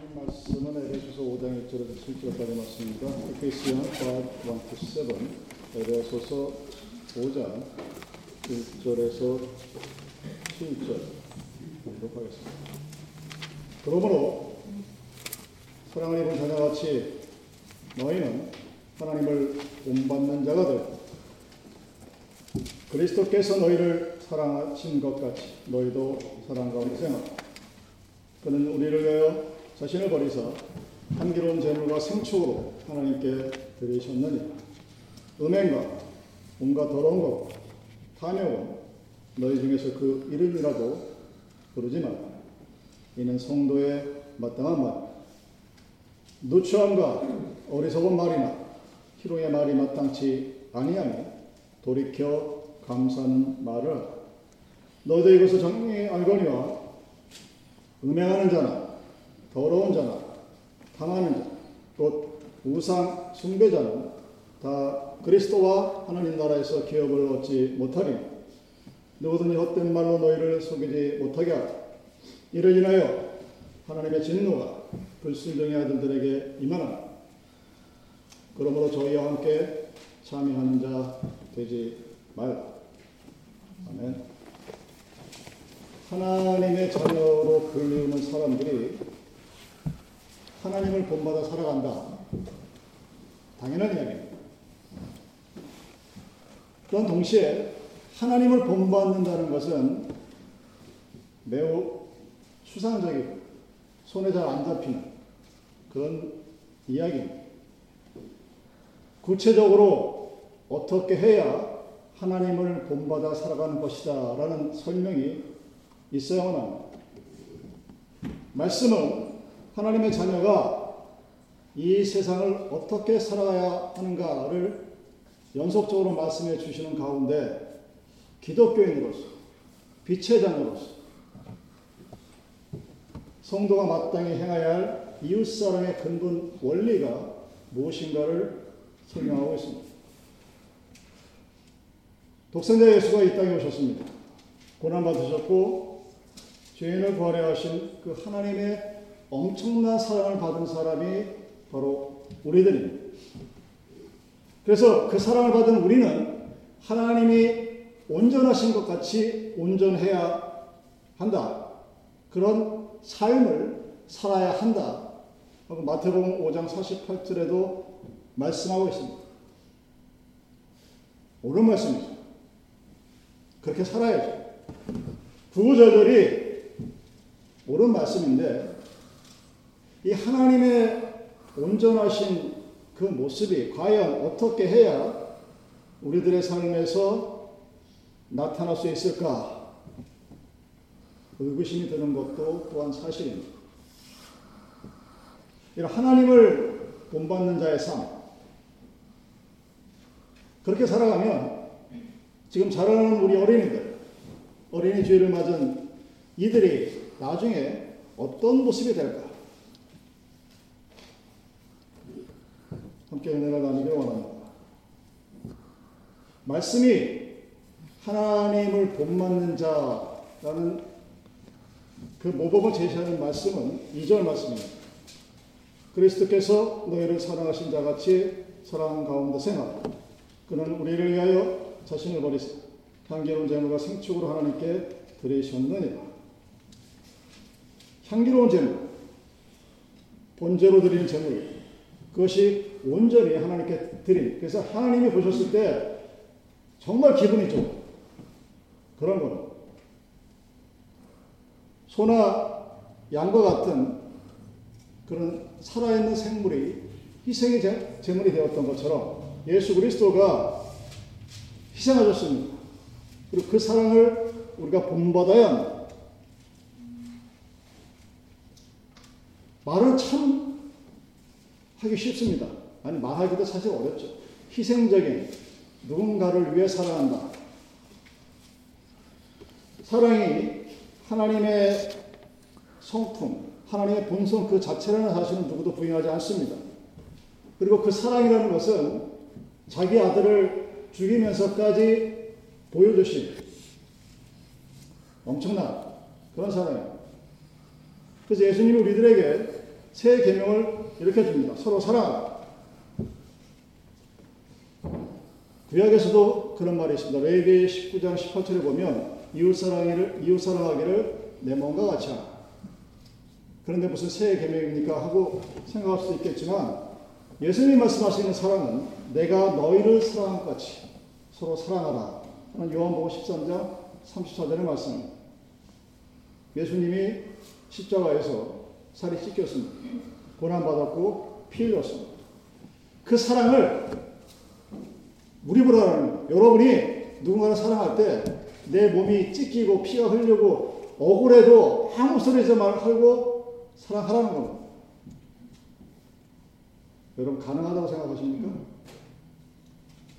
하나님 말씀은 에베소서 5장 1절에서 7절까지 말씀입니다. 에페시언 5, 1-7, 에베소서 5장 1절에서 7절 보도록 하겠습니다. 그러므로 사랑을 입은 자녀 같이 너희는 하나님을 본받는 자가 되고 그리스도께서 너희를 사랑하신 것 같이 너희도 사랑 가운데 생활 그는 우리를 위하여 자신을 버리사 한기로운 재물과 생축으로 하나님께 드리셨느니 음행과 온갖 더러운 것 탐욕은 너희 중에서 그 이름이라도 부르지 마라. 이는 성도의 마땅한 말. 누추함과 어리석은 말이나 희롱의 말이 마땅치 아니하니 돌이켜 감사하는 말을 너희도 이것을 정리 알거니와 음행하는 자나 더러운 자나 탐하는 자, 곧 우상 숭배자는 다 그리스도와 하나님 나라에서 기업을 얻지 못하리. 누구든지 헛된 말로 너희를 속이지 못하게 하라. 이를 인하여 하나님의 진노가 불순종의 아들들에게 임하나. 그러므로 저희와 함께 참여하는 자 되지 말라. 아멘. 하나님의 자녀로 불리우는 사람들이 하나님을 본받아 살아간다. 당연한 이야기입니다. 그런 동시에 하나님을 본받는다는 것은 매우 수상적이고 손에 잘 안 잡히는 그런 이야기입니다. 구체적으로 어떻게 해야 하나님을 본받아 살아가는 것이다 라는 설명이 있어야만 합니다. 말씀은 하나님의 자녀가 이 세상을 어떻게 살아야 하는가를 연속적으로 말씀해 주시는 가운데 기독교인으로서 빛의 자녀로서 성도가 마땅히 행해야 할 이웃사랑의 근본 원리가 무엇인가를 설명하고 있습니다. 독생자 예수가 이 땅에 오셨습니다. 고난받으셨고 죄인을 구하려 하신 그 하나님의 엄청난 사랑을 받은 사람이 바로 우리들입니다. 그래서 그 사랑을 받은 우리는 하나님이 온전하신 것 같이 온전해야 한다. 그런 삶을 살아야 한다. 마태복음 5장 48절에도 말씀하고 있습니다. 옳은 말씀이죠. 그렇게 살아야죠. 구구절절이 옳은 말씀인데 이 하나님의 온전하신 그 모습이 과연 어떻게 해야 우리들의 삶에서 나타날 수 있을까? 의구심이 드는 것도 또한 사실입니다. 이런 하나님을 본받는 자의 삶. 그렇게 살아가면 지금 자라는 우리 어린이들, 어린이 죄를 맞은 이들이 나중에 어떤 모습이 될까? 함께 은혜를 나누길 원합니다. 말씀이 하나님을 본받는 자라는 그 모범을 제시하는 말씀은 2절 말씀입니다. 그리스도께서 너희를 사랑하신 자 같이 사랑 가운데 생활. 그는 우리를 위하여 자신을 버리사 향기로운 제물과 생축으로 하나님께 드리셨느니라. 향기로운 제물, 본제로 드리는 제물, 그것이 온전히 하나님께 드린. 그래서 하나님이 보셨을 때 정말 기분이 좋은 그런 거는 소나 양과 같은 그런 살아있는 생물이 희생의 제물이 되었던 것처럼 예수 그리스도가 희생하셨습니다. 그리고 그 사랑을 우리가 본받아야 합니다. 말은 참 하기 쉽습니다. 아니, 말하기도 사실 어렵죠. 희생적인 누군가를 위해 사랑한다. 사랑이 하나님의 성품, 하나님의 본성 그 자체라는 사실은 누구도 부인하지 않습니다. 그리고 그 사랑이라는 것은 자기 아들을 죽이면서까지 보여주신 엄청난 그런 사랑입니다. 그래서 예수님이 우리들에게 새 계명을 이렇게 줍니다. 서로 사랑하라. 구약에서도 그런 말이 있습니다. 레위기 19장 18절에 보면 이웃 사랑을 이웃 사랑하기를 내 몸과 같이 하라. 그런데 무슨 새 계명입니까 하고 생각할 수 있겠지만 예수님이 말씀하시는 사랑은 내가 너희를 사랑한 것 같이 서로 사랑하라. 하는 요한복음 13장 34절의 말씀입니다. 예수님이 십자가에서 살이 찢겼습니다. 고난받았고 피 흘렸습니다. 그 사랑을 무리보라는 여러분이 누군가를 사랑할 때 내 몸이 찢기고 피가 흘리고 억울해도 아무 소리지 말고 사랑하라는 겁니다. 여러분 가능하다고 생각하십니까?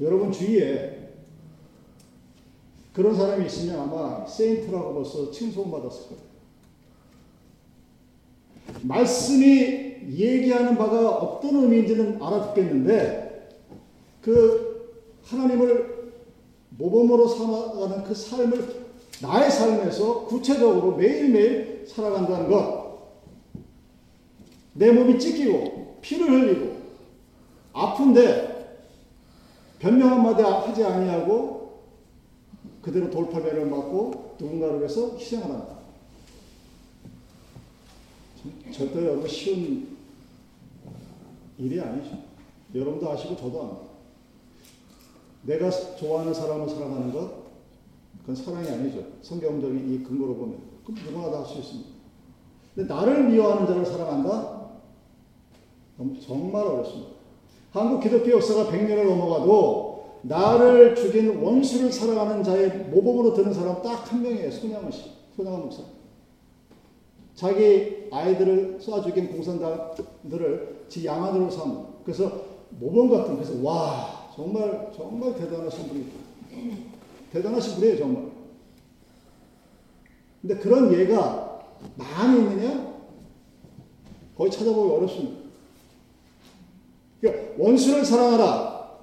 여러분 주위에 그런 사람이 있으면 아마 세인트라고 벌써 칭송받았을 거예요. 말씀이 얘기하는 바가 어떤 의미인지는 알아듣겠는데 그 하나님을 모범으로 살아가는 그 삶을 나의 삶에서 구체적으로 매일매일 살아간다는 것. 내 몸이 찢기고 피를 흘리고 아픈데 변명 한마디 하지 아니하고 그대로 돌팔매를 맞고 누군가를 위해서 희생을 한다. 절대 여러분 쉬운 일이 아니죠. 여러분도 아시고 저도 압니다. 내가 좋아하는 사람을 사랑하는 것, 그건 사랑이 아니죠. 성경적인 이 근거로 보면. 그럼 누구나 다 할 수 있습니다. 근데 나를 미워하는 자를 사랑한다? 정말 어렵습니다. 한국 기독교 역사가 100년을 넘어가도 나를 죽인 원수를 사랑하는 자의 모범으로 드는 사람 딱 한 명이에요. 손양원 씨. 손양원 목사. 자기 아이들을 쏴 죽인 공산당들을 지 양아들로 삼은. 그래서 모범 같은, 그래서 와, 정말, 정말 대단하신 분이다. 대단하신 분이에요, 정말. 근데 그런 예가 많이 있느냐? 거의 찾아보기 어렵습니다. 그러니까 원수를 사랑하라.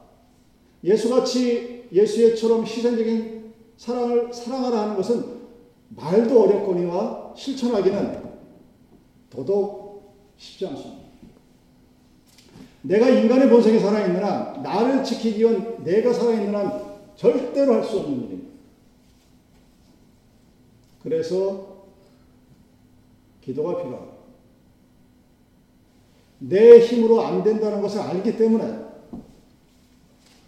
예수같이 예수의처럼 희생적인 사랑을 사랑하라 하는 것은 말도 어렵거니와 실천하기는 더더욱 쉽지 않습니다. 내가 인간의 본성이 살아있는 한, 나를 지키기 위한 내가 살아있는 한 절대로 할 수 없는 일입니다. 그래서 기도가 필요합니다. 내 힘으로 안 된다는 것을 알기 때문에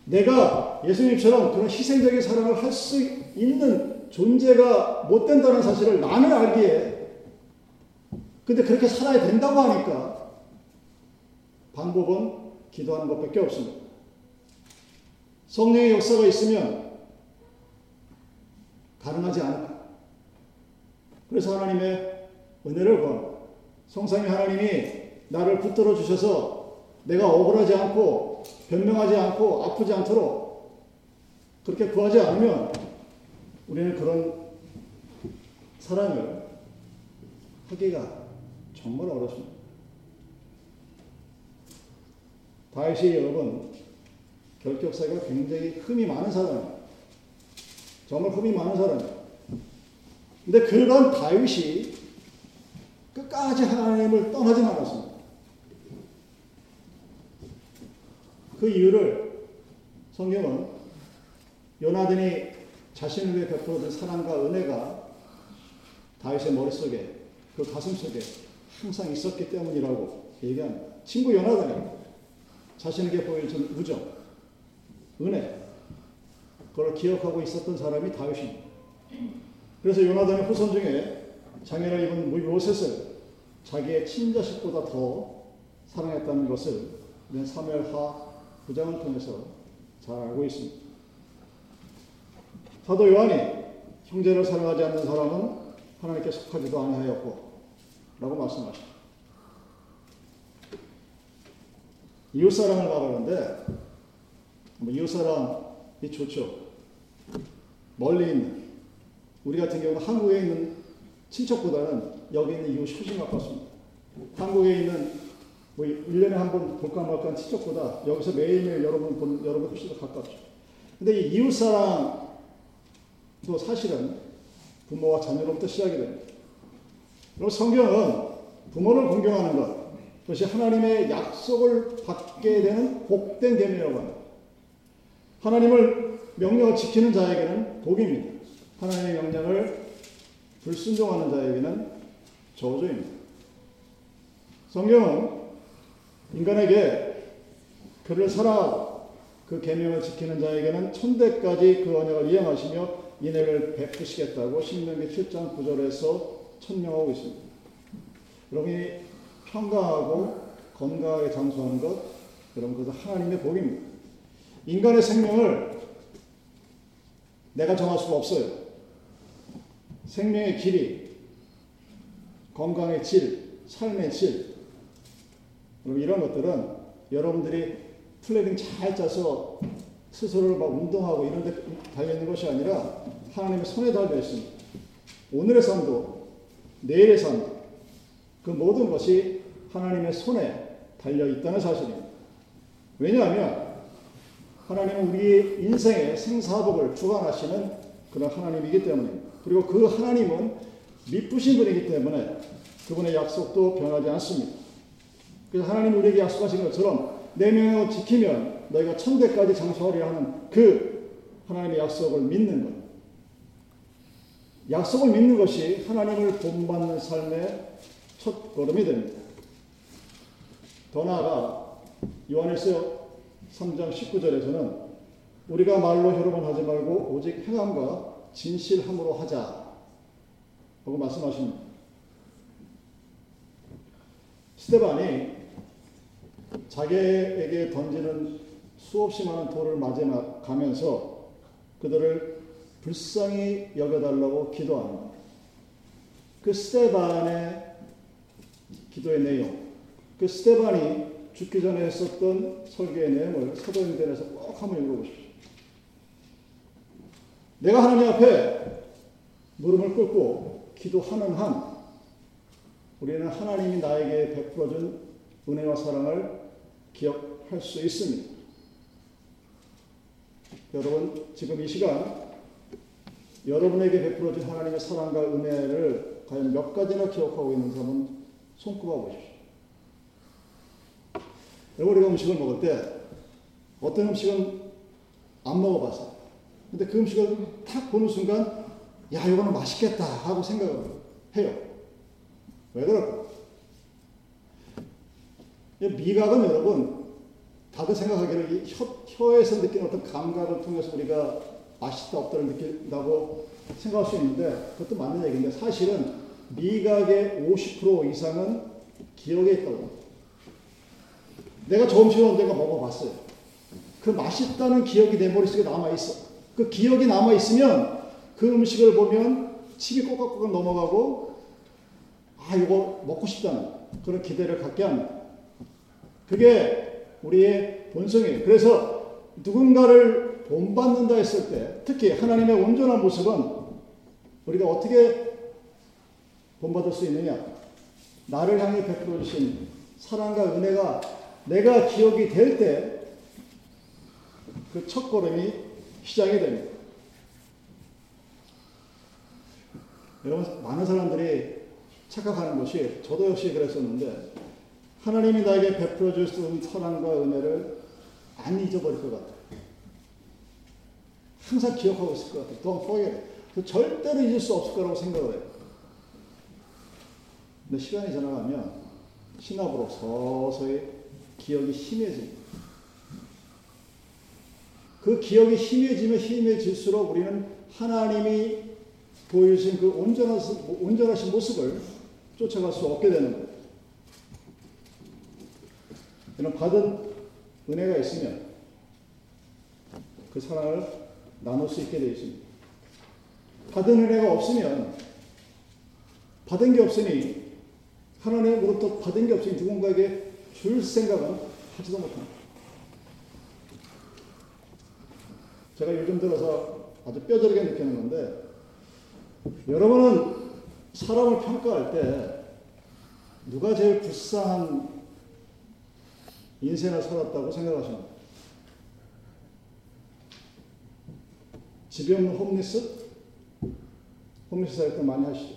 내가 예수님처럼 그런 희생적인 사랑을 할 수 있는 존재가 못 된다는 사실을 나는 알기에 근데 그렇게 살아야 된다고 하니까 방법은 기도하는 것밖에 없습니다. 성령의 역사가 있으면 가능하지 않을까. 그래서 하나님의 은혜를 구합니다. 성삼위 하나님이 나를 붙들어 주셔서 내가 억울하지 않고 변명하지 않고 아프지 않도록 그렇게 구하지 않으면 우리는 그런 사랑을 하기가 정말 어렵습니다. 다윗이 여러분 결격사가 굉장히 흠이 많은 사람이에요. 정말 흠이 많은 사람이에요. 근데 그런 다윗이 끝까지 하나님을 떠나지 않았습니다. 그 이유를 성경은 요나단이 자신을 위해 베풀어준 사랑과 은혜가 다윗의 머릿속에 그 가슴속에 항상 있었기 때문이라고 얘기합니다. 친구 요나단이 자신에게 보여준 우정, 은혜, 그걸 기억하고 있었던 사람이 다윗입니다. 그래서 요나단의 후손 중에 장애를 입은 모세를 자기의 친자식보다 더 사랑했다는 것을 우리는 사무엘하 9장을 통해서 잘 알고 있습니다. 사도 요한이 형제를 사랑하지 않는 사람은 하나님께 속하지도 아니하였고 라고 말씀하십니다. 이웃사랑을 말하는데 뭐 이웃사랑이 좋죠. 멀리 있는 우리 같은 경우는 한국에 있는 친척보다는 여기 있는 이웃이 훨씬 가깝습니다. 한국에 있는 뭐 1년에 한 번 볼까 말까 한 친척보다 여기서 매일매일 여러분 보는 여러분 훨씬 더 가깝죠. 근데 이 이웃사랑도 사실은 부모와 자녀로부터 시작이 됩니다. 그리고 성경은 부모를 공경하는 것, 그것이 하나님의 약속을 받게 되는 복된 계명이라고 합니다. 하나님을 명령을 지키는 자에게는 복입니다. 하나님의 명령을 불순종하는 자에게는 저주입니다. 성경은 인간에게 그를 사랑하고 그 계명을 지키는 자에게는 천대까지 그 언약을 이행하시며 인애를 베푸시겠다고 신명기 7장 9절에서 천명하고 있습니다. 여러분이 평강하고 건강하게 장수하는 것, 여러분 그것은 하나님의 복입니다. 인간의 생명을 내가 정할 수가 없어요. 생명의 길이, 건강의 질, 삶의 질, 여러분 이런 것들은 여러분들이 planning 잘 짜서 스스로를 막 운동하고 이런 데 달려있는 것이 아니라 하나님의 손에 달려 있습니다. 오늘의 삶도 내일의 삶도 그 모든 것이 하나님의 손에 달려 있다는 사실입니다. 왜냐하면 하나님은 우리 인생의 생사복을 주관하시는 그런 하나님이기 때문입니다. 그리고 그 하나님은 미쁘신 분이기 때문에 그분의 약속도 변하지 않습니다. 그래서 하나님 우리에게 약속하신 것처럼 내 명령을 지키면 너희가 천대까지 장수하리 하는 그 하나님의 약속을 믿는 것. 약속을 믿는 것이 하나님을 본받는 삶의 첫 걸음이 됩니다. 더 나아가 요한일서 3장 19절에서는 우리가 말로 혈험을 하지 말고 오직 행함과 진실함으로 하자 라고 말씀하십니다. 스테반이 자기에게 던지는 수없이 많은 돌을 맞아가면서 그들을 불쌍히 여겨달라고 기도합니다. 그 스테반의 기도의 내용, 그 스테반이 죽기 전에 했었던 설교의 내용을 사도행전에서 꼭 한번 읽어보십시오. 내가 하나님 앞에 무릎을 꿇고 기도하는 한 우리는 하나님이 나에게 베풀어준 은혜와 사랑을 기억할 수 있습니다. 여러분, 지금 이 시간 여러분에게 베풀어준 하나님의 사랑과 은혜를 과연 몇 가지나 기억하고 있는 사람은 손꼽아 보십시오. 우리가 음식을 먹을 때 어떤 음식은 안 먹어봤어요. 근데 그 음식을 탁 보는 순간, 야, 이거는 맛있겠다 하고 생각을 해요. 왜 그럴까? 미각은 여러분, 다들 생각하기를 혀, 혀에서 느끼는 어떤 감각을 통해서 우리가 맛있다 없다를 느낀다고 생각할 수 있는데 그것도 맞는 얘기인데 사실은 미각의 50% 이상은 기억에 있다고 내가 저 음식을 언젠가 먹어봤어요. 그 맛있다는 기억이 내 머릿속에 남아있어. 그 기억이 남아있으면 그 음식을 보면 침이 꼬각꼬각 넘어가고 아 이거 먹고 싶다는 그런 기대를 갖게 합니다. 그게 우리의 본성이에요. 그래서 누군가를 본받는다 했을 때 특히 하나님의 온전한 모습은 우리가 어떻게 본받을 수 있느냐? 나를 향해 베풀어 주신 사랑과 은혜가 내가 기억이 될 때 그 첫 걸음이 시작이 됩니다. 여러분, 많은 사람들이 착각하는 것이 저도 역시 그랬었는데 하나님이 나에게 베풀어 주신 사랑과 은혜를 안 잊어버릴 것 같아요. 항상 기억하고 있을 것 같아요. Don't forget. 그 절대로 잊을 수 없을 거라고 생각을 해요. 근데 시간이 지나가면 신압으로 서서히 기억이 심해집니다. 그 기억이 심해지면 심해질수록 우리는 하나님이 보여주신 그 온전하신, 온전하신 모습을 쫓아갈 수 없게 되는 거예요. 이런 받은 은혜가 있으면 그 사랑을 나눌 수 있게 되어 있습니다. 받은 은혜가 없으면 받은 게 없으니 하나님으로부터 받은 게 없으니 누군가에게 줄 생각은 하지도 못합니다. 제가 요즘 들어서 아주 뼈저리게 느끼는 건데 여러분은 사람을 평가할 때 누가 제일 불쌍한 인생을 살았다고 생각하십니까? 집이 없는 홈리스? 홈리스 살때 많이 하시죠.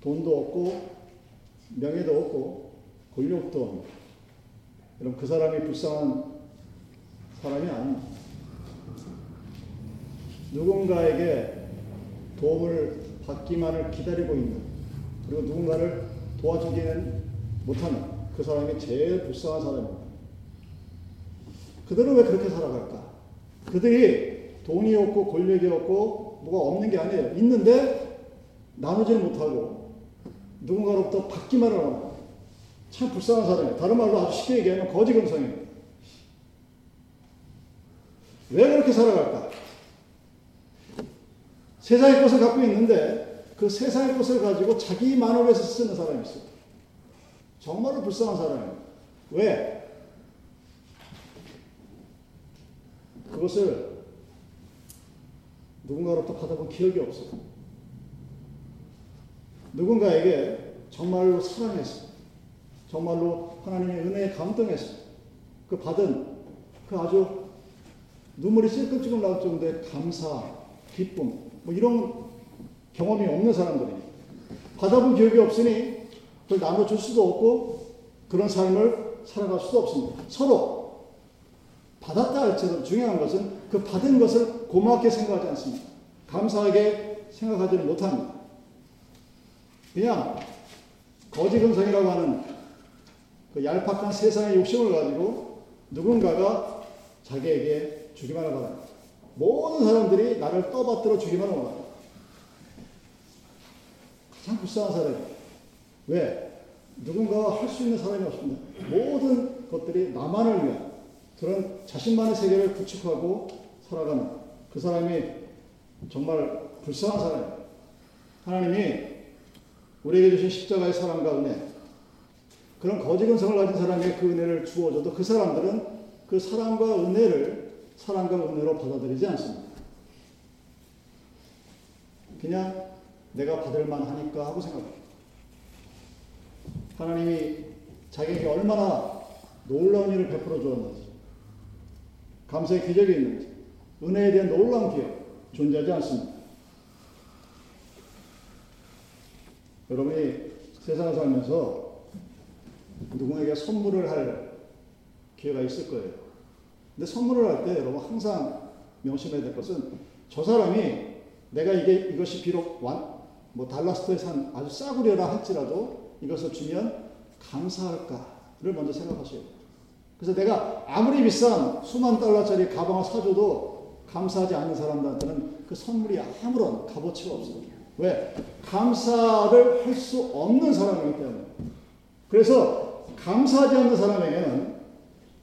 돈도 없고, 명예도 없고, 권력도 없는 여러분 그 사람이 불쌍한 사람이 아닙니다. 누군가에게 도움을 받기만을 기다리고 있는 그리고 누군가를 도와주기는 못하는 그 사람이 제일 불쌍한 사람입니다. 그들은 왜 그렇게 살아갈까? 그들이 돈이 없고 권력이 없고 뭐가 없는 게 아니에요. 있는데 나누지를 못하고 누군가로부터 받기만 하는 참 불쌍한 사람이에요. 다른 말로 아주 쉽게 얘기하면 거지 근성입니다. 왜 그렇게 살아갈까? 세상의 것을 갖고 있는데 그 세상의 것을 가지고 자기만을 위해서 쓰는 사람이 있어요. 정말로 불쌍한 사람이에요. 왜? 그것을 누군가로부터 받아본 기억이 없어요. 누군가에게 정말로 사랑했어. 정말로 하나님의 은혜에 감동했어. 그 받은 그 아주 눈물이 찔끔찔끔 나올 정도의 감사, 기쁨, 뭐 이런 경험이 없는 사람들이 받아본 기억이 없으니 그걸 나눠줄 수도 없고 그런 삶을 살아갈 수도 없습니다. 서로 받았다 할지라도 중요한 것은 그 받은 것을 고맙게 생각하지 않습니다. 감사하게 생각하지는 못합니다. 그냥 거지 근성이라고 하는 그 얄팍한 세상의 욕심을 가지고 누군가가 자기에게 주기만을 바랍니다. 모든 사람들이 나를 떠받들어 주기만 원합니다. 가장 불쌍한 사람이에요. 왜? 누군가가 할 수 있는 사람이 없습니다. 모든 것들이 나만을 위한 그런 자신만의 세계를 구축하고 살아가는 그 사람이 정말 불쌍한 사람이에요. 하나님이 우리에게 주신 십자가의 사랑과 은혜, 그런 거짓 근성을 가진 사람에게 그 은혜를 주어줘도 그 사람들은 그 사랑과 은혜를 사랑과 은혜로 받아들이지 않습니다. 그냥 내가 받을 만하니까 하고 생각합니다. 하나님이 자기에게 얼마나 놀라운 일을 베풀어 주었는지, 감사의 기적이 있는지, 은혜에 대한 놀라운 기억 존재하지 않습니다. 여러분이 세상을 살면서 누군가에게 선물을 할 기회가 있을 거예요. 근데 선물을 할 때 여러분 항상 명심해야 될 것은 저 사람이 내가 이게 이것이 비록 완, 뭐 달라스트에 산 아주 싸구려라 할지라도 이것을 주면 감사할까를 먼저 생각하셔야 돼요. 그래서 내가 아무리 비싼 수만 달러짜리 가방을 사줘도 감사하지 않는 사람들한테는 그 선물이 아무런 값어치가 없어요. 왜? 감사를 할 수 없는 사람이기 때문에. 그래서 감사하지 않는 사람에게는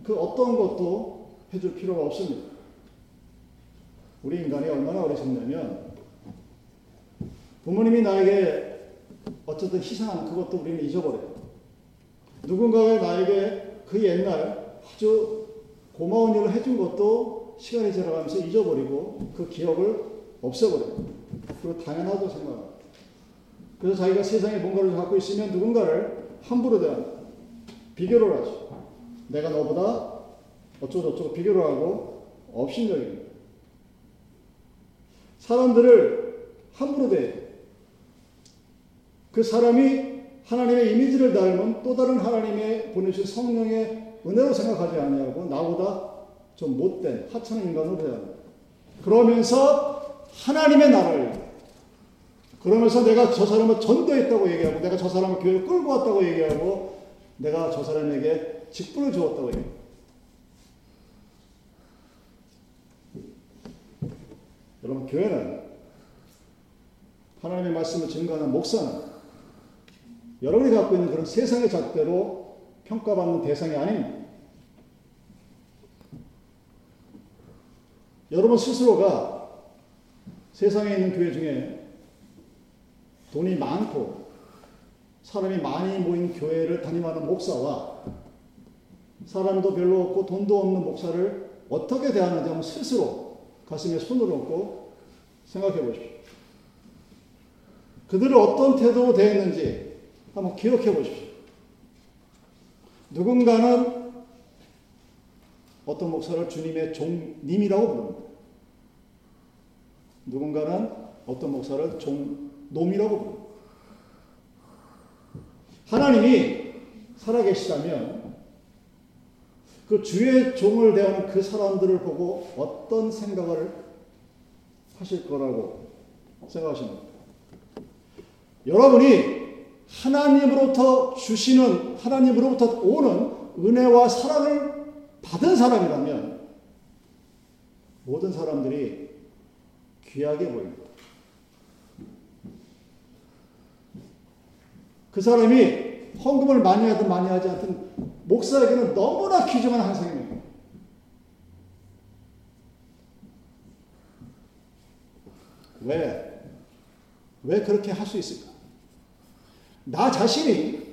그 어떤 것도 해줄 필요가 없습니다. 우리 인간이 얼마나 어리석냐면 부모님이 나에게 어쨌든 희생한 그것도 우리는 잊어버려요. 누군가가 나에게 그 옛날 아주 고마운 일을 해준 것도 시간이 지나가면서 잊어버리고 그 기억을 없애버려요. 그리고 당연하다고 생각합니다. 그래서 자기가 세상에 뭔가를 갖고 있으면 누군가를 함부로 대합니다. 비교를 하죠. 내가 너보다 어쩌고저쩌고 비교를 하고 업신적입니다. 사람들을 함부로 대해요. 그 사람이 하나님의 이미지를 닮은 또 다른 하나님의 보내주신 성령의 은혜로 생각하지 아니하고 나보다 좀 못된 하찮은 인간으로 대합니다. 그러면서 하나님의 나라를 그러면서 내가 저 사람을 전도했다고 얘기하고 내가 저 사람을 교회를 끌고 왔다고 얘기하고 내가 저 사람에게 직분을 주었다고 얘기해요. 여러분 교회는 하나님의 말씀을 증거하는 목사는 여러분이 갖고 있는 그런 세상의 잣대로 평가받는 대상이 아닙니다. 여러분 스스로가 세상에 있는 교회 중에 돈이 많고 사람이 많이 모인 교회를 담임하는 목사와 사람도 별로 없고 돈도 없는 목사를 어떻게 대하는지 한번 스스로 가슴에 손을 얹고 생각해 보십시오. 그들을 어떤 태도로 대했는지 한번 기억해 보십시오. 누군가는 어떤 목사를 주님의 종님이라고 부릅니다. 누군가는 어떤 목사를 종놈이라고 부릅니다. 하나님이 살아계시다면 그 주의 종을 대하는 그 사람들을 보고 어떤 생각을 하실 거라고 생각하십니까? 여러분이 하나님으로부터 주시는 하나님으로부터 오는 은혜와 사랑을 받은 사람이라면 모든 사람들이 귀하게 보입니다. 그 사람이 헌금을 많이 하든 많이 하지 않든 목사에게는 너무나 귀중한 한 상입니다. 왜? 왜 그렇게 할 수 있을까? 나 자신이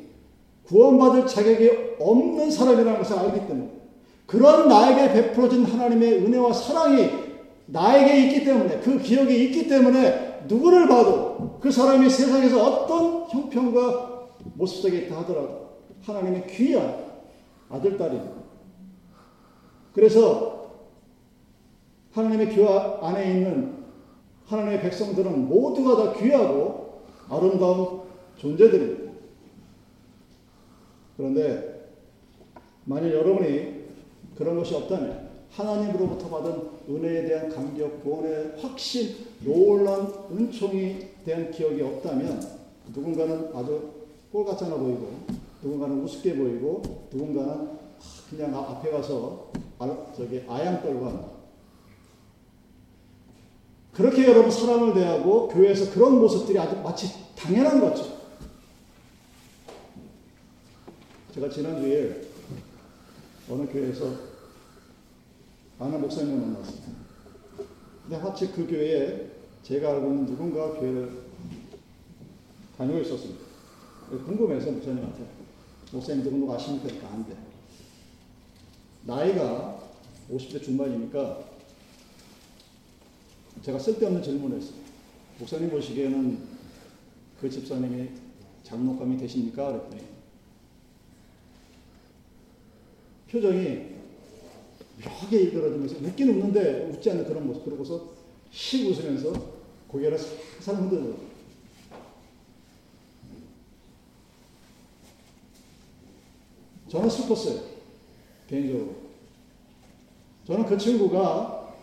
구원받을 자격이 없는 사람이라는 것을 알기 때문에 그런 나에게 베풀어진 하나님의 은혜와 사랑이 나에게 있기 때문에 그 기억이 있기 때문에 누구를 봐도 그 사람이 세상에서 어떤 형편과 모습 속에 있다 하더라도 하나님의 귀한 아들, 딸입니다. 그래서 하나님의 교회 안에 있는 하나님의 백성들은 모두가 다 귀하고 아름다운 존재들입니다. 그런데 만일 여러분이 그런 것이 없다면 하나님으로부터 받은 은혜에 대한 감격, 구원의 확신, 놀란 은총이 대한 기억이 없다면 누군가는 아주 꼴 같잖아 보이고 누군가는 우습게 보이고 누군가는 그냥 앞에 가서 저기 아양 떨고 한다. 그렇게 여러분 사람을 대하고 교회에서 그런 모습들이 아주 마치 당연한 거죠. 제가 지난주에 어느 교회에서 아는 목사님을 만났습니다. 근데 마치 그 교회에 제가 알고 있는 누군가 교회를 다니고 있었습니다. 궁금해서 목사님한테 목사님 누군가 아십니까? 안 돼. 나이가 50대 중반이니까 제가 쓸데없는 질문을 했어요. 목사님 보시기에는 그 집사님이 장로감이 되십니까? 그랬더니 표정이 묘하게 일그러지면서 웃긴 웃는데 웃지 않는 그런 모습. 그러고서 씩 웃으면서 고개를 살살 흔들어. 저는 슬펐어요. 개인적으로. 저는 그 친구가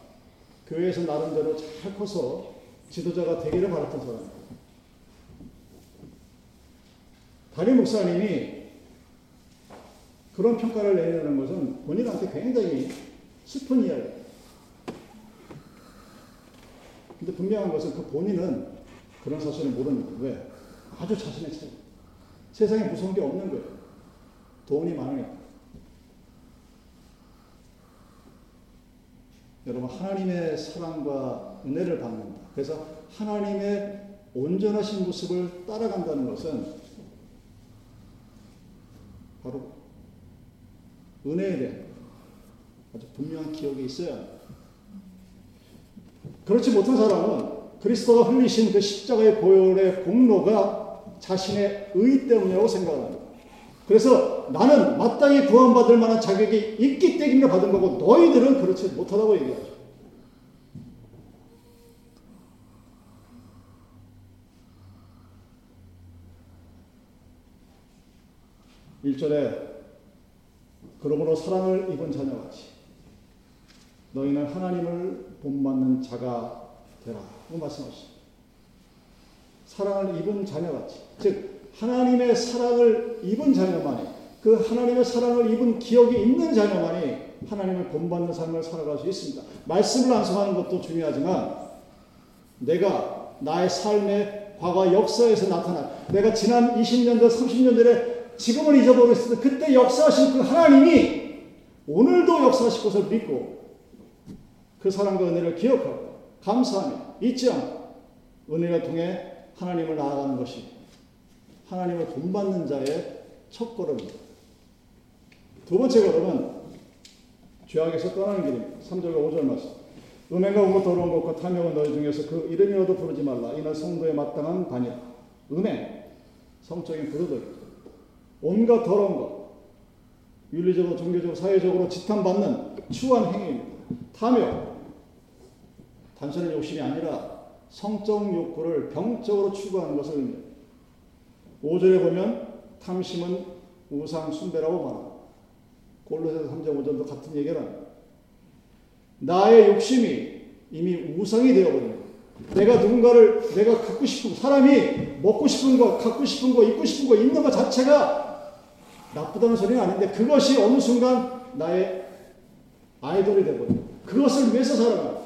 교회에서 나름대로 잘 커서 지도자가 되기를 바랐던 사람입니다. 다리 목사님이 그런 평가를 내리는 것은 본인한테 굉장히 슬픈 이야기예요. 근데 분명한 것은 그 본인은 그런 사실을 모르는 거예요. 왜? 아주 자신의 차 세상에 무서운 게 없는 거예요. 돈이 많으니까. 여러분, 하나님의 사랑과 은혜를 받는다. 그래서 하나님의 온전하신 모습을 따라간다는 것은 바로 은혜에 대한 아주 분명한 기억이 있어야 합니다. 그렇지 못한 사람은 그리스도가 흘리신 그 십자가의 보혈의 공로가 자신의 의 때문이라고 생각합니다. 그래서 나는 마땅히 구원받을 만한 자격이 있기 때문에 받은 거고 너희들은 그렇지 못하다고 얘기하죠. 1절에 그러므로 사랑을 입은 자녀같이 너희는 하나님을 본받는 자가 되라. 고 말씀하시죠. 사랑을 입은 자녀같이. 즉, 하나님의 사랑을 입은 자녀만이, 그 하나님의 사랑을 입은 기억이 있는 자녀만이 하나님을 본받는 삶을 살아갈 수 있습니다. 말씀을 암송하는 것도 중요하지만, 내가 나의 삶의 과거 역사에서 나타난, 내가 지난 20년 전, 30년 전에 지금을 잊어버렸을 때 그때 역사하신 그 하나님이 오늘도 역사하실 것을 믿고 그 사랑과 은혜를 기억하고 감사하며 잊지 않고 은혜를 통해 하나님을 나아가는 것이 하나님을 본받는 자의 첫 걸음입니다. 두 번째 걸음은 죄악에서 떠나는 길입니다. 3절과 5절 말씀. 음행과 우고 더러운 것과 탐욕은 너희 중에서 그 이름이라도 부르지 말라. 이는 성도에 마땅한 반이라. 음행, 성적인 부르덕입니다. 온갖 더러운 것, 윤리적으로, 종교적으로, 사회적으로 지탄받는 추한 행위입니다. 탐욕, 단순한 욕심이 아니라 성적 욕구를 병적으로 추구하는 것을 의미합니다. 5절에 보면 탐심은 우상 숭배라고 말합니다. 골로새서 3장 5절도 같은 합니다. 나의 욕심이 이미 우상이 되어버린. 내가 누군가를 내가 갖고 싶은 사람이 먹고 싶은 거, 갖고 싶은 거, 입고 싶은 거 있는 것 자체가 나쁘다는 소리는 아닌데 그것이 어느 순간 나의 아이돌이 되버려요. 그것을 위해서 살아가.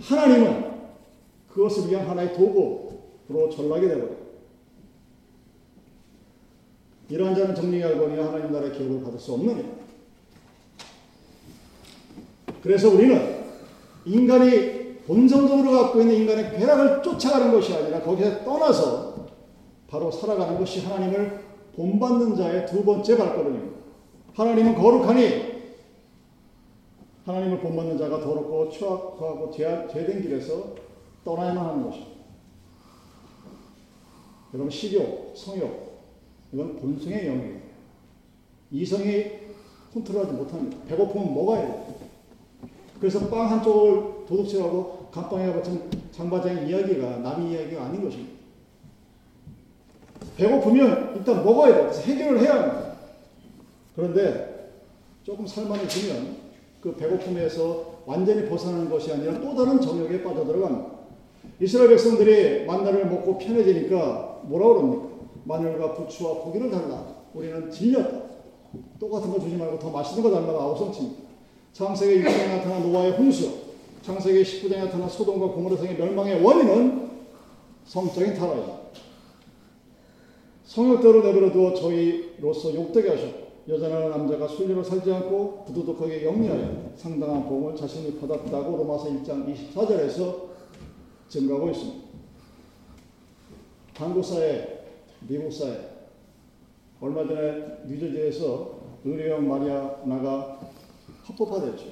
하나님은 그것을 위한 하나의 도구로 전락이 되버려요. 이러한 자는 정리히 알거니 하나님 나라의 기업을 받을 수 없느냐. 그래서 우리는 인간이 본성적으로 갖고 있는 인간의 쾌락을 쫓아가는 것이 아니라 거기서 떠나서 바로 살아가는 것이 하나님을 본받는 자의 두 번째 발걸음입니다. 하나님은 거룩하니 하나님을 본받는 자가 더럽고 추악하고 죄된 길에서 떠나야만 하는 것입니다. 여러분 식욕, 성욕 이건 본성의 영이에요. 이성이 컨트롤하지 못합니다. 배고프면 먹어야 돼요. 그래서 빵 한쪽을 도둑질하고 감방에 붙은 장바장의 이야기가 남의 이야기가 아닌 것입니다. 배고프면 일단 먹어야 돼요. 그래서 해결을 해야 합니다. 그런데 조금 살만해지면 그 배고픔에서 완전히 벗어나는 것이 아니라 또 다른 정욕에 빠져들어갑니다. 이스라엘 백성들이 만나를 먹고 편해지니까 뭐라 그럽니까? 마늘과 부추와 고기를 달라. 우리는 질렸다. 똑같은 거 주지 말고 더 맛있는 거 달라고 아우성칩니다. 창세기 6장에 나타난 노아의 홍수, 창세기 19장에 나타난 소돔과 고모르성의 멸망의 원인은 성적인 타락입니다. 성욕대로 내버려두어 저희로서 욕되게 하셨고 여자나 남자가 순리로 살지 않고 부도덕하게 영리하여 상당한 복을 자신이 받았다고 로마서 1장 24절에서 증가하고 있습니다. 한국 사회, 미국 사회, 얼마 전에 뉴저지에서 의료용 마리아나가 합법화됐죠.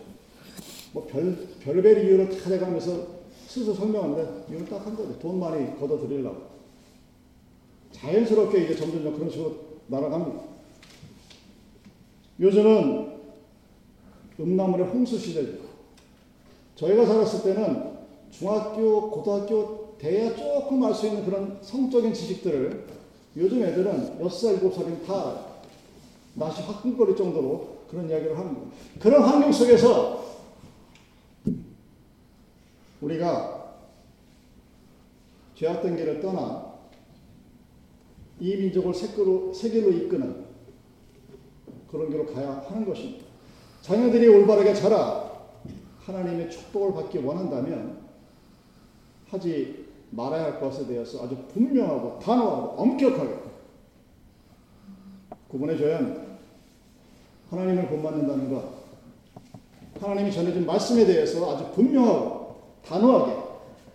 뭐 별, 별별 이유를 다 해가면서 스스로 설명하는데 이유는 딱 한 거죠. 돈 많이 걷어들이려고. 자연스럽게 이제 점점 그런 식으로 날아갑니다. 요즘은 음란물의 홍수 시대죠. 저희가 살았을 때는 중학교, 고등학교, 대야 조금 알 수 있는 그런 성적인 지식들을 요즘 애들은 6살, 7살이면 다 낯이 화끈거릴 정도로 그런 이야기를 합니다. 그런 환경 속에서 우리가 죄악된 길을 떠나 이 민족을 세계로, 세계로 이끄는 그런 길로 가야 하는 것입니다. 자녀들이 올바르게 자라 하나님의 축복을 받기 원한다면 하지 말아야 할 것에 대해서 아주 분명하고 단호하고 엄격하게 구분해줘야 합니다. 하나님을 본받는다는 것, 하나님이 전해준 말씀에 대해서 아주 분명하고 단호하게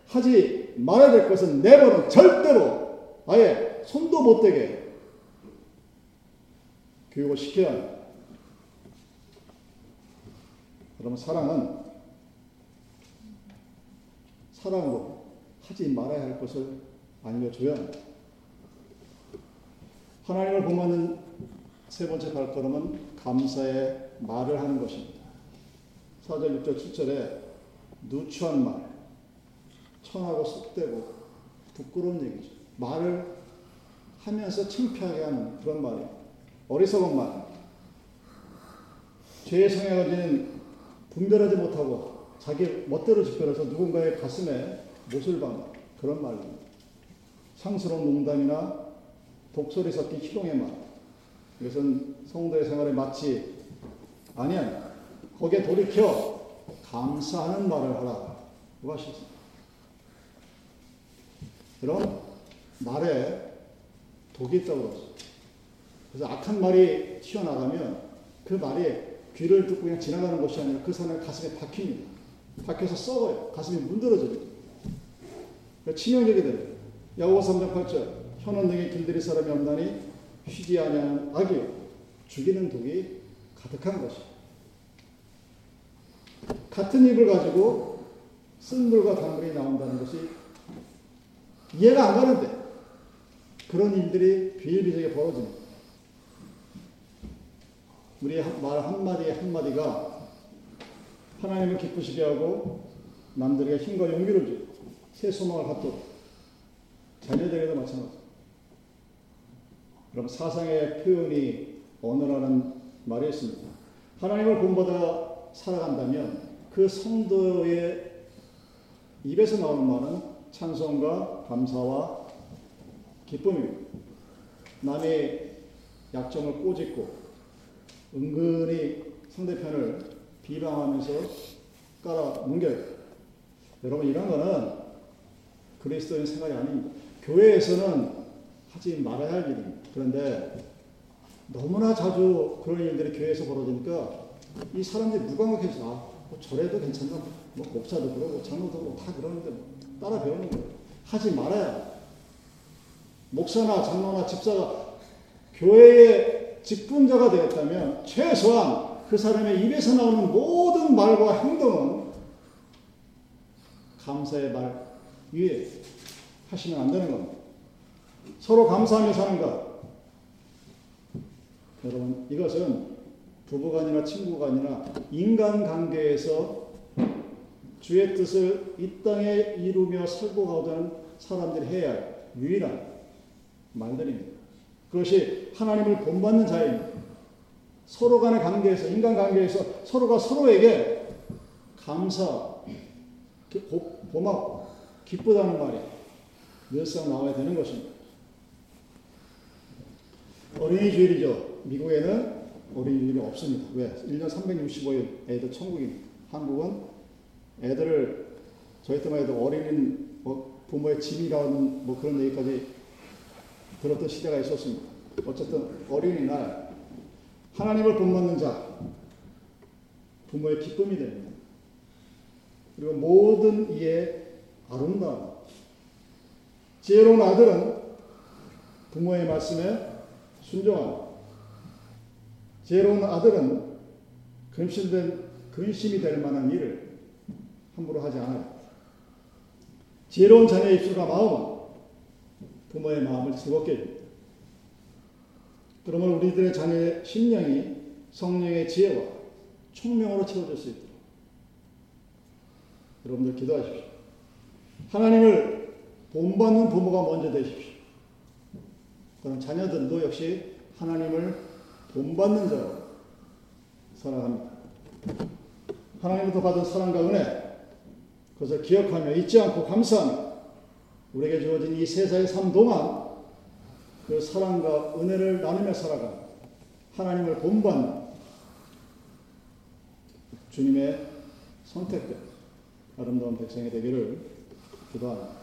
하지 말아야 될 것은 내버려 절대로 아예 손도 못 대게 교육을 시켜야 합니다. 여러분 사랑은 사랑으로 하지 말아야 할 것을 알려줘야 합니다. 하나님을 본받는 세 번째 발걸음은 감사의 말을 하는 것입니다. 4절, 6절, 7절에 누추한 말, 천하고 속되고 부끄러운 얘기죠. 말을 하면서 창피하게 하는 그런 말이에요. 어리석은 말. 죄의 성향을 지닌 분별하지 못하고 자기 멋대로 집결해서 누군가의 가슴에 박는 그런 말입니다. 상스러운 농담이나 독소리 섞인 희롱의 말. 이것은 성도의 생활에 맞지 아니한 거기에 돌이켜 감사하는 말을 하라. 그 하셨습니다. 그럼 말에 독이 있다고. 그래서 악한 말이 튀어나가면 그 말이 귀를 듣고 그냥 지나가는 것이 아니라 그 사람의 가슴에 박힙니다. 박혀서 썩어요. 가슴이 문드러져요. 그러니까 치명적이 돼요. 야고보 3장 8절 현원 등의 길들이 사람이 없나니 쉬지 아니하는 악이요 죽이는 독이 가득한 것이 같은 입을 가지고 쓴 물과 단물이 나온다는 것이 이해가 안 가는데 그런 일들이 비일비재하게 벌어집니다. 우리의 말 한마디 한마디가 하나님을 기쁘시게 하고 남들에게 힘과 용기를 주고 새 소망을 갖도록 자녀들에게도 마찬가지. 그럼 사상의 표현이 언어라는 말이 있습니다. 하나님을 본받아 살아간다면 그 성도의 입에서 나오는 말은 찬송과 감사와 기쁨입니다. 남의 약점을 꼬집고 은근히 상대편을 비방하면서 깔아 뭉겨요. 여러분 이런 거는 그리스도인 생활이 아닙니다. 교회에서는 하지 말아야 할 일입니다. 그런데 너무나 자주 그런 일들이 교회에서 벌어지니까 이 사람들이 무감각해서 아, 뭐 저래도 괜찮나? 뭐 목사도 그러고 장로도 그러고 다 그러는데 뭐 따라 배우는 거예요. 하지 말아야 목사나 장로나 집사가 교회의 직분자가 되었다면 최소한 그 사람의 입에서 나오는 모든 말과 행동은 감사의 말 위에 하시면 안 되는 겁니다. 서로 감사하며 사는 것. 여러분, 이것은 부부간이나 친구간이나 인간관계에서 주의 뜻을 이 땅에 이루며 살고 가던 사람들이 해야 할 유일한 말들입니다. 그것이 하나님을 본받는 자입니다. 서로 간의 관계에서, 인간관계에서 서로가 서로에게 감사, 고맙고 기쁘다는 말이 늘상 나와야 되는 것입니다. 어린이 주일이죠. 미국에는 어린이 주일이 없습니다. 왜? 1년 365일 애들 천국입니다. 한국은 애들을 저희 때만 해도 어린이는 뭐 부모의 짐이라는 뭐 그런 얘기까지 들었던 시대가 있었습니다. 어쨌든 어린이날 하나님을 본받는 자 부모의 기쁨이 됩니다. 그리고 모든 이의 아름다움 지혜로운 아들은 부모의 말씀에 순종하고 지혜로운 아들은 근심된 근심이 될 만한 일을 함부로 하지 않아요. 지혜로운 자녀의 입술과 마음은 부모의 마음을 즐겁게 해줍니다. 그러면 우리들의 자녀의 심령이 성령의 지혜와 총명으로 채워질 수 있도록 여러분들 기도하십시오. 하나님을 본받는 부모가 먼저 되십시오. 그럼 자녀들도 역시 하나님을 본받는 자로 살아갑니다. 하나님부터 받은 사랑과 은혜, 그것을 기억하며 잊지 않고 감사하며 우리에게 주어진 이 세상의 삶 동안 그 사랑과 은혜를 나누며 살아가는 하나님을 본받는 주님의 선택된 아름다운 백성이 되기를 기도합니다.